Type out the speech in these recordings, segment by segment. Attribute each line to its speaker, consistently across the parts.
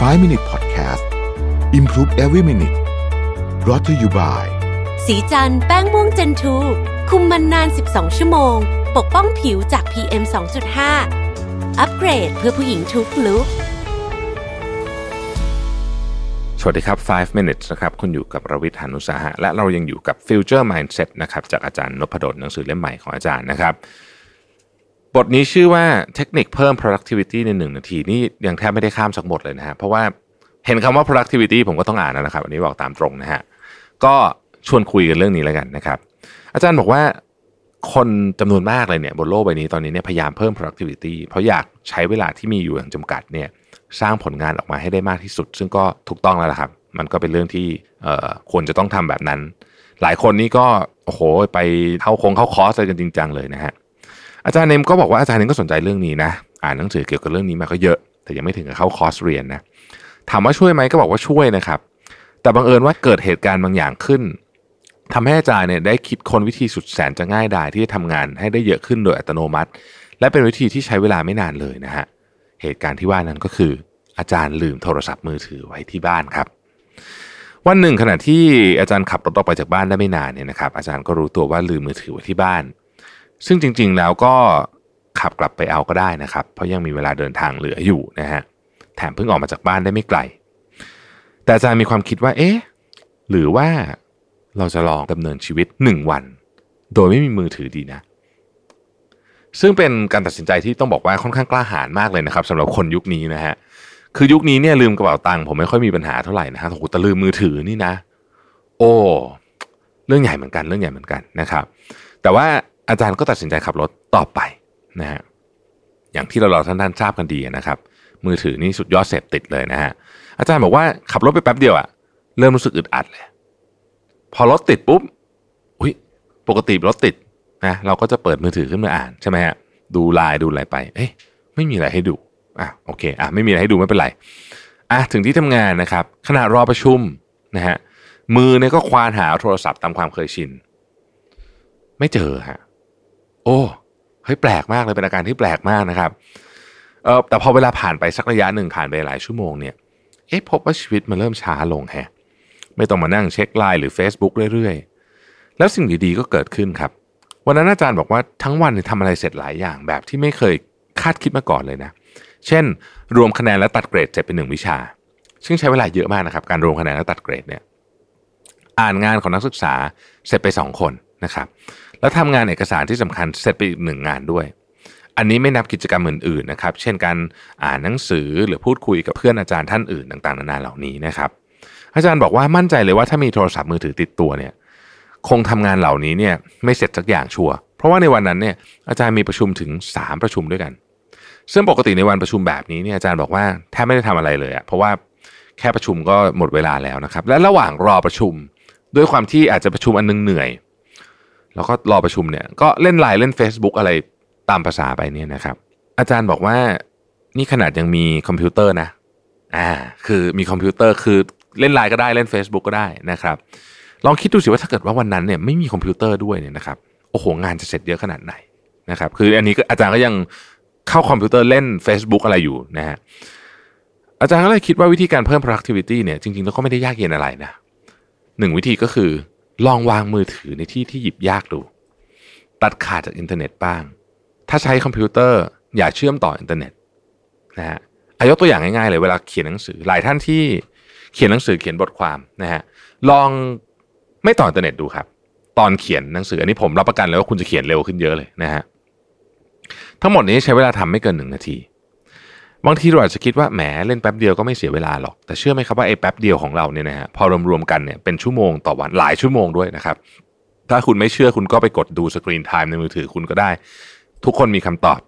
Speaker 1: 5 Minute Podcast Improve Every Minute brought to you by
Speaker 2: สีจันแป้งม่วงเจนทู คุมมันนาน 12 ชั่วโมง ปกป้องผิวจาก PM 2.5 อัปเกรดเพื่อผู้หญิงทุกลุก
Speaker 3: สวัสดีครับ 5 minutes นะครับ คุณอยู่กับรวิทยานุสาหะ และเรายังอยู่กับ Future Mindset นะครับ จากอาจารย์นพดล หนังสือเล่มใหม่ของอาจารย์นะครับ บทนี้ชื่อว่าเทคนิคเพิ่ม productivity ในหนึ่งนาที นี่ยังแทบไม่ได้ข้ามสักบทเลยนะฮะเพราะว่าเห็นคำว่า productivity ผมก็ต้องอ่านนะครับ อันนี้บอกตามตรงนะฮะก็ชวนคุยกันเรื่องนี้แล้วกันนะครับ อาจารย์บอกว่าคนจำนวนมากเลยเนี่ยบนโลกใบนี้ตอนนี้เนี่ยพยายามเพิ่ม productivity เพราะอยากใช้เวลาที่มีอยู่อย่างจำกัดเนี่ยสร้างผลงานออกมาให้ได้มากที่สุด ซึ่งก็ถูกต้องแล้วละครับ มันก็เป็นเรื่องที่ควรจะต้องทำแบบนั้น หลายคนนี่ก็โอ้โหไปเข้าคงเข้าคอร์สอะไรกันจริงจังเลยนะฮะ อาจารย์เนมก็บอกว่าอาจารย์เนมก็สนใจเรื่องนี้นะ อ่านหนังสือเกี่ยวกับเรื่องนี้มาก็เยอะ แต่ยังไม่ถึงกับเข้าคอร์สเรียนนะ ถามว่าช่วยไหมก็บอกว่าช่วยนะครับ แต่บังเอิญว่าเกิดเหตุการณ์บางอย่างขึ้นทำให้อาจารย์เนี่ยได้คิดคนวิธีสุดแสนจะง่ายดายที่จะทำงานให้ได้เยอะขึ้นโดยอัตโนมัติ และเป็นวิธีที่ใช้เวลาไม่นานเลยนะฮะ เหตุการณ์ที่ว่านั้นก็คือ อาจารย์ลืมโทรศัพท์มือถือไว้ที่บ้านครับวันหนึ่งขณะที่อาจารย์ขับรถออกไปจากบ้านได้ไม่นานเนี่ยนะครับอาจารย์ก็รู้ตัวว่าลืมมือถือไว้ที่บ้าน ซึ่งจริงๆแล้วก็ขับกลับไปเอาก็ได้นะครับ เพราะยังมีเวลาเดินทางเหลืออยู่นะฮะแถมเพิ่งออกมาจากบ้านได้ไม่ไกล แต่อาจารย์มีความคิดว่า เอ๊ะ หรือว่าเราจะลองดำเนินชีวิตหนึ่งวัน โดยไม่มีมือถือดีนะ ซึ่งเป็นการตัดสินใจที่ต้องบอกว่าค่อนข้างกล้าหาญมากเลยนะครับสำหรับคนยุคนี้นะฮะคือยุคนี้เนี่ยลืมกระเป๋าตังค์ผมไม่ค่อยมีปัญหาเท่าไหร่นะฮะโอ้แต่ลืมมือถือนี่นะ โอ้เรื่องใหญ่เหมือนกันเรื่องใหญ่เหมือนกันนะครับ แต่ว่า อาจารย์ก็ตัดสินใจขับรถต่อไปนะฮะอย่างที่เราเราท่านทราบกันดีนะครับ มือถือนี่สุดยอดเสพติดเลยนะฮะอาจารย์บอกว่าขับรถไปแป๊บเดียวอะเริ่มรู้สึกอึดอัดเลย พอรถติดปุ๊บอุ้ยปกติรถติดนะเราก็จะเปิดมือถือขึ้นมาอ่านใช่ไหมฮะดูไลน์ดูอะไรไป เอ้ยไม่มีอะไรให้ดูอะโอเคอะไม่มีอะไรให้ดูไม่เป็นไรอะถึงที่ทำงานนะครับขณะรอประชุมนะฮะมือเนี่ยก็ควานหาโทรศัพท์ตามความเคยชิน ไม่เจอฮะ โอ้เฮ้ยแปลกมากเลยเป็นอาการที่แปลกมากนะครับเออแต่พอเวลาผ่านไปสักระยะหนึ่งผ่านไปหลายชั่วโมงเนี่ยเอ๊ะพบว่าชีวิตมันเริ่มช้าลงแฮะไม่ต้องมานั่งเช็คไลน์หรือ Facebook เรื่อยๆ แล้วสิ่งดีๆก็เกิดขึ้นครับ วันนั้นอาจารย์บอกว่าทั้งวันทำอะไรเสร็จหลายอย่างแบบที่ไม่เคยคาดคิดมาก่อนเลยนะ เช่น รวมคะแนนและตัดเกรดเสร็จเป็นหนึ่งวิชา ซึ่งใช้เวลาเยอะมากนะครับ การรวมคะแนนและตัดเกรดเนี่ย อ่านงานของนักศึกษาเสร็จไปสองคนนะครับ แล้วทำงานเอกสารที่สำคัญเสร็จไปอีกหนึ่งงานด้วย อันนี้ไม่นับกิจกรรมอื่นๆนะครับ เช่นการอ่านหนังสือหรือพูดคุยกับเพื่อนอาจารย์ท่านอื่นต่างๆนานาเหล่านี้นะครับ อาจารย์บอกว่ามั่นใจเลยว่าถ้ามีโทรศัพท์มือถือติดตัวเนี่ย คงทำงานเหล่านี้เนี่ยไม่เสร็จสักอย่างชัวร์เพราะว่าในวันนั้นเนี่ยอาจารย์มีประชุมถึง 3 ประชุมด้วยกัน ซึ่งปกติในวันประชุมแบบนี้เนี่ยอาจารย์บอกว่าแทบไม่ได้ทำอะไรเลยอะเพราะว่าแค่ประชุมก็หมดเวลาแล้วนะครับ และระหว่างรอประชุม ด้วยความที่อาจจะประชุมอันนึงเหนื่อย แล้วก็รอประชุมเนี่ยก็เล่นไลน์เล่น Facebook อะไรตามภาษาไปเนี่ยนะครับ อาจารย์บอกว่านี่ขนาดยังมีคอมพิวเตอร์นะอ่าคือมีคอมพิวเตอร์คือเล่นไลน์ก็ได้เล่น Facebook ก็ได้นะครับลองคิดดูสิว่าถ้าเกิดว่าวันนั้นเนี่ยไม่มีคอมพิวเตอร์ด้วยเนี่ยนะครับโอ้โหงานจะเสร็จเยอะขนาดไหนนะครับคืออันนี้ก็อาจารย์ก็ยังเข้าคอมพิวเตอร์เล่น Facebook อะไรอยู่นะฮะอาจารย์ก็เลยคิดว่าวิธีการเพิ่ม productivity เนี่ยจริงๆแล้วก็ไม่ได้ยากเย็นอะไรนะหนึ่งวิธีก็คือ ลองวางมือถือในที่ที่หยิบยากดู ตัดขาดจากอินเทอร์เน็ตบ้าง ถ้าใช้คอมพิวเตอร์อย่าเชื่อมต่ออินเทอร์เน็ตนะฮะอ่ายกตัวอย่างง่ายๆเลยเวลาเขียนหนังสือ หลายท่านที่เขียนหนังสือเขียนบทความนะฮะลองไม่ต่ออินเทอร์เน็ตดูครับ ตอนเขียนหนังสืออันนี้ผมรับประกันเลยว่าคุณจะเขียนเร็วขึ้นเยอะเลยนะฮะทั้งหมดนี้ใช้เวลาทำไม่เกินหนึ่งนาที บางทีเราอาจจะคิดว่าแหมเล่นแป๊บเดียวก็ไม่เสียเวลาหรอก แต่เชื่อไหมครับว่าไอ้แป๊บเดียวของเราเนี่ยนะฮะพอรวมๆกันเนี่ยเป็นชั่วโมงต่อวันหลายชั่วโมงด้วยนะครับ ถ้าคุณไม่เชื่อคุณก็ไปกดดูสกรีนไทม์ในมือถือคุณก็ได้ ทุกคนมีคำตอบ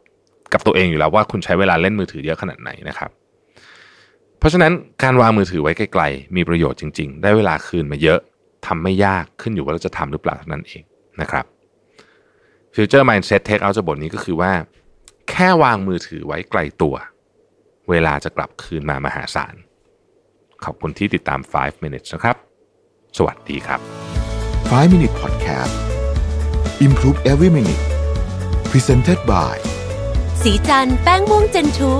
Speaker 3: กับตัวเองอยู่แล้วว่าคุณใช้เวลาเล่นมือถือเยอะขนาดไหนนะครับเพราะฉะนั้นการวางมือถือไว้ไกลๆ มีประโยชน์จริง ๆ ได้เวลาคืนมาเยอะทำไม่ยากขึ้นอยู่ว่าเราจะทำหรือเปล่านั้นเองนะครับ Future Mindset Take Out จากบทนี้ก็คือว่า แค่วางมือถือไว้ไกลตัว เวลาจะกลับคืนมามหาศาล ขอบคุณที่ติดตาม 5 minutes นะครับ สวัสดีครับ
Speaker 1: 5 Minute Podcast Improve Every Minute Presented by
Speaker 2: สีจันแป้งม่วงเจนทู